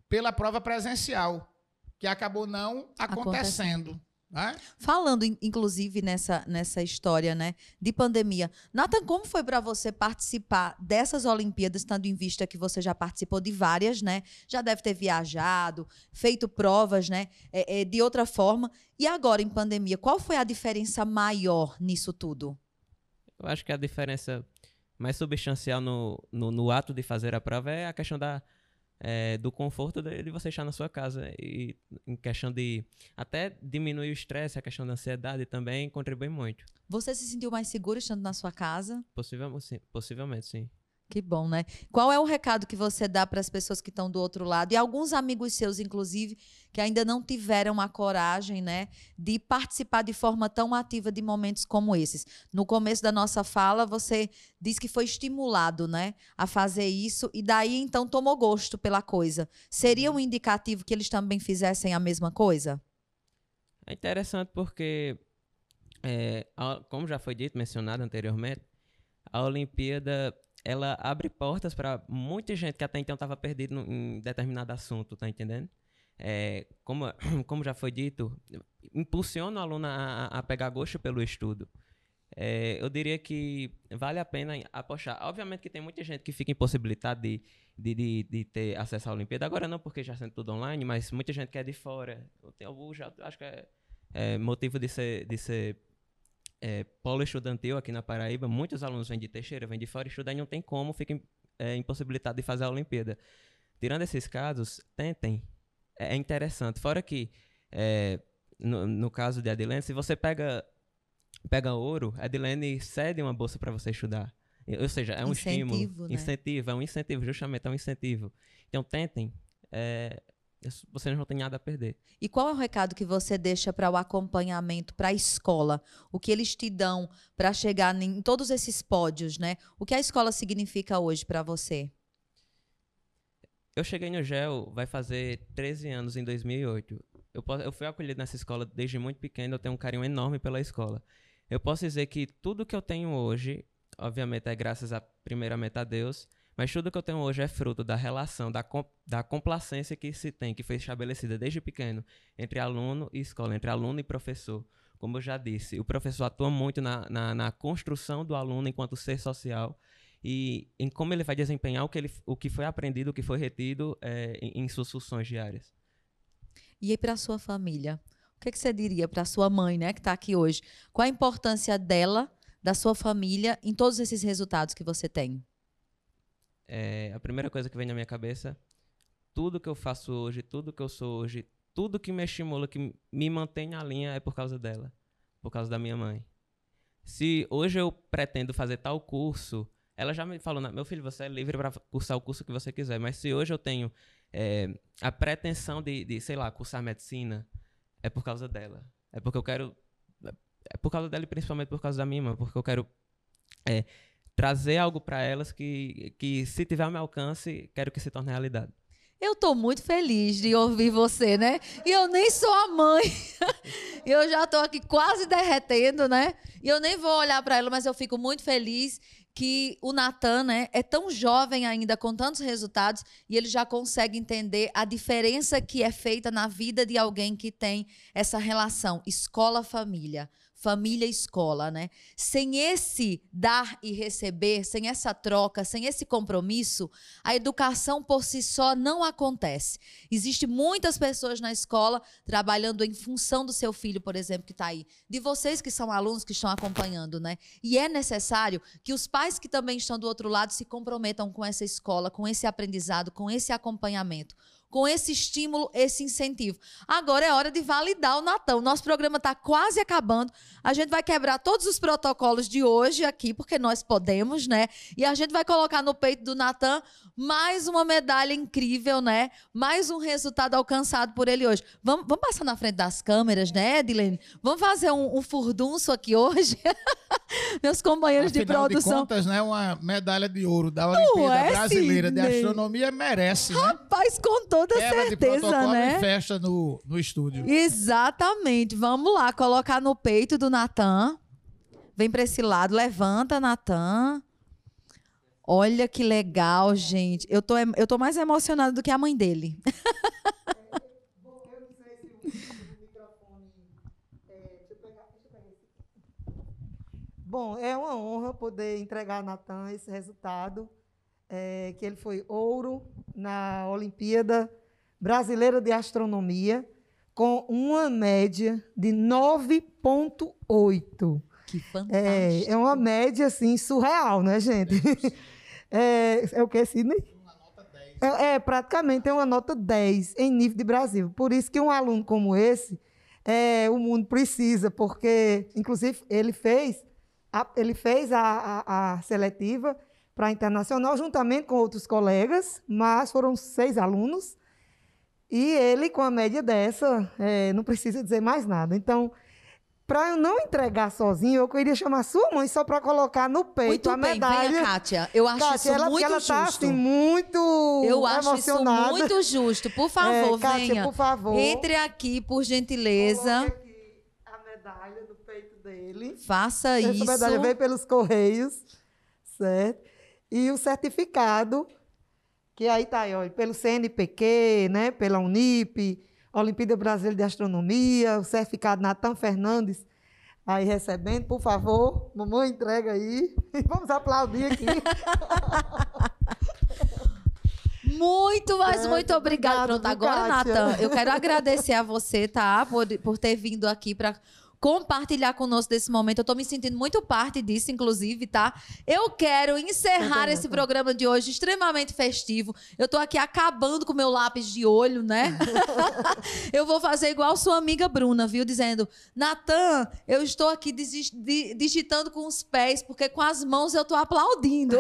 pela prova presencial, que acabou não acontecendo. acontecendo. Né? Falando, inclusive, nessa, nessa história né, de pandemia. Nathan, como foi para você participar dessas Olimpíadas, tendo em vista que você já participou de várias, né? Já deve ter viajado, feito provas, né? É, é, de outra forma. E agora, em pandemia, qual foi a diferença maior nisso tudo? Eu acho que a diferença mais substancial no, no, no ato de fazer a prova é a questão da é, do conforto de, de, você estar na sua casa. E em questão de até diminuir o estresse, a questão da ansiedade também contribui muito. Você se sentiu mais seguro estando na sua casa? Possivelmente, sim. Possivelmente, sim. Que bom, né? Qual é o recado que você dá para as pessoas que estão do outro lado e alguns amigos seus, inclusive, que ainda não tiveram a coragem, né, de participar de forma tão ativa de momentos como esses? No começo da nossa fala, você disse que foi estimulado, né, a fazer isso e daí então tomou gosto pela coisa. Seria um indicativo que eles também fizessem a mesma coisa? É interessante porque, é, como já foi dito, mencionado anteriormente, a Olimpíada ela abre portas para muita gente que até então estava perdido em determinado assunto, tá entendendo? É, como, como já foi dito, impulsiona o aluno a, a pegar gosto pelo estudo. É, eu diria que vale a pena apostar. Obviamente que tem muita gente que fica impossibilitada de, de, de, de ter acesso à Olimpíada. Agora não, porque já sendo tudo online, mas muita gente que é de fora. Eu, tenho, eu já acho que é, é motivo de ser, de ser é, polo estudantil aqui na Paraíba, muitos alunos vêm de Teixeira, vêm de fora estudar e não tem como, fica é, impossibilitado de fazer a Olimpíada. Tirando esses casos, tentem. É, é interessante. Fora que, é, no, no, caso de Adilene, se você pega, pega ouro, Adilene cede uma bolsa para você estudar. Ou seja, é um incentivo, estímulo. Né? Incentivo, é um incentivo, justamente é um incentivo. Então tentem. É, vocês não têm nada a perder. E qual é o recado que você deixa para o acompanhamento para a escola? O que eles te dão para chegar em todos esses pódios, né? O que a escola significa hoje para você? Eu cheguei no GEL, vai fazer 13 anos em 2008. Eu, eu fui acolhido nessa escola desde muito pequeno, eu tenho um carinho enorme pela escola. Eu posso dizer que tudo que eu tenho hoje, obviamente é graças a primeiramente a Deus, mas tudo que eu tenho hoje é fruto da relação, da, da complacência que se tem, que foi estabelecida desde pequeno entre aluno e escola, entre aluno e professor. Como eu já disse, o professor atua muito na, na, na construção do aluno enquanto ser social e em como ele vai desempenhar o que, ele, o que foi aprendido, o que foi retido é, em, em suas funções diárias. E aí, para sua família? O que, é que você diria para sua mãe, né, que está aqui hoje? Qual a importância dela, da sua família, em todos esses resultados que você tem? É, a primeira coisa que vem na minha cabeça, tudo que eu faço hoje, tudo que eu sou hoje, tudo que me estimula, que me mantém na linha é por causa dela, por causa da minha mãe. Se hoje eu pretendo fazer tal curso, ela já me falou, meu filho, você é livre para cursar o curso que você quiser, mas se hoje eu tenho é, a pretensão de, de, sei lá, cursar medicina, é por causa dela. É porque eu quero é por causa dela e principalmente por causa da minha irmã, porque eu quero é, trazer algo para elas que, que, se tiver ao meu alcance, quero que se torne realidade. Eu tô muito feliz de ouvir você, né? E eu nem sou a mãe. eu já tô aqui quase derretendo, né? E eu nem vou olhar para ela, mas eu fico muito feliz que o Natan né, é tão jovem ainda, com tantos resultados, e ele já consegue entender a diferença que é feita na vida de alguém que tem essa relação escola-família família escola, né? Sem esse dar e receber, sem essa troca, sem esse compromisso, a educação por si só não acontece. Existem muitas pessoas na escola trabalhando em função do seu filho, por exemplo, que está aí, de vocês que são alunos que estão acompanhando, né? E é necessário que os pais que também estão do outro lado se comprometam com essa escola, com esse aprendizado, com esse acompanhamento com esse estímulo, esse incentivo. Agora é hora de validar o Natão. Nosso programa está quase acabando. A gente vai quebrar todos os protocolos de hoje aqui, porque nós podemos, né? E a gente vai colocar no peito do Natan mais uma medalha incrível, né? Mais um resultado alcançado por ele hoje. Vamos, vamos passar na frente das câmeras, né, Edilene? Vamos fazer um, um furdunço aqui hoje? Meus companheiros Afinal de produção. de contas, né? Uma medalha de ouro da Olimpíada é, Brasileira Sidney? de Astronomia merece, né? Rapaz, com toda Quebra certeza, né? e festa no, no estúdio. Exatamente. Vamos lá, colocar no peito do Natan. Vem para esse lado, levanta, Natan. Olha que legal, gente. Eu tô, eu tô mais emocionada do que a mãe dele. Bom, é uma honra poder entregar a Natan esse resultado, é, que ele foi ouro na Olimpíada Brasileira de Astronomia, com uma média de 9,8. Que fantástico. É, é uma média, assim, surreal, né, gente? É, é o que, Sidney? É, é, praticamente é uma nota 10 em nível de Brasil. Por isso que um aluno como esse, é, o mundo precisa, porque, inclusive, ele fez a, ele fez a, a- a seletiva para a internacional juntamente com outros colegas, mas foram seis alunos. E ele, com a média dessa, é, não precisa dizer mais nada. Então, para eu não entregar sozinho, eu queria chamar sua mãe só para colocar no peito Muito a bem, medalha. venha, Kátia. Eu acho Kátia, isso ela, muito ela justo. tá assim, muito eu acho emocionada. isso muito justo. Por favor, É, Kátia, venha. por favor. Entre aqui, por gentileza. Aqui a medalha no peito dele. Faça Essa isso. medalha veio pelos Correios, certo? E o certificado, que aí está aí, ó, pelo CNPq, né? pela Unip, Olimpíada Brasileira de Astronomia, o certificado Natan Fernandes, aí recebendo, por favor, mamãe entrega aí. Vamos aplaudir aqui. Muito, mas Certo, muito obrigada. Pronto, agora? Natan, eu quero agradecer a você, tá? Por, por ter vindo aqui para compartilhar conosco desse momento. Eu tô me sentindo muito parte disso, inclusive, tá? Eu quero encerrar esse programa de hoje extremamente festivo. Eu tô aqui acabando com meu lápis de olho, né? eu vou fazer igual sua amiga Bruna, viu? Dizendo, Natan, eu estou aqui digitando com os pés, porque com as mãos eu tô aplaudindo.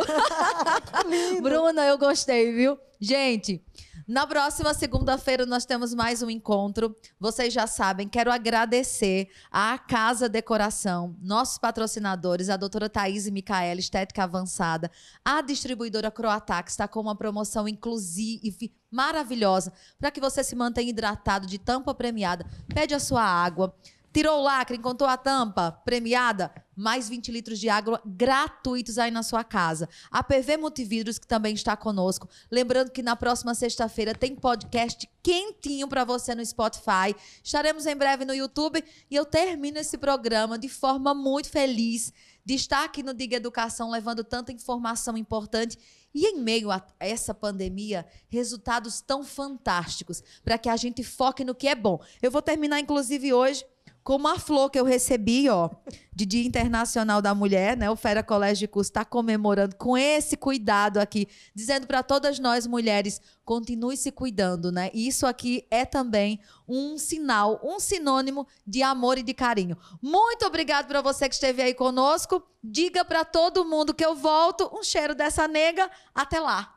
Bruna, eu gostei, viu? Gente, na próxima segunda-feira nós temos mais um encontro. Vocês já sabem, quero agradecer à Casa Decoração, nossos patrocinadores, a doutora Thaís e Micaela, Estética Avançada, a distribuidora Croatax está com uma promoção inclusive maravilhosa para que você se mantenha hidratado de tampa premiada. Pede a sua água. Tirou o lacre, encontrou a tampa premiada? Mais 20 litros de água gratuitos aí na sua casa. A PV Multividros, que também está conosco. Lembrando que na próxima sexta-feira tem podcast quentinho para você no Spotify. Estaremos em breve no YouTube. E eu termino esse programa de forma muito feliz de estar aqui no Diga Educação levando tanta informação importante. E em meio a essa pandemia, resultados tão fantásticos para que a gente foque no que é bom. Eu vou terminar, inclusive, hoje com uma flor que eu recebi, ó, de Dia Internacional da Mulher, né? O Fera Colégio de Curso está comemorando com esse cuidado aqui, dizendo para todas nós mulheres, continue se cuidando, né? Isso aqui é também um sinal, um sinônimo de amor e de carinho. Muito obrigado para você que esteve aí conosco. Diga para todo mundo que eu volto. Um cheiro dessa nega. Até lá.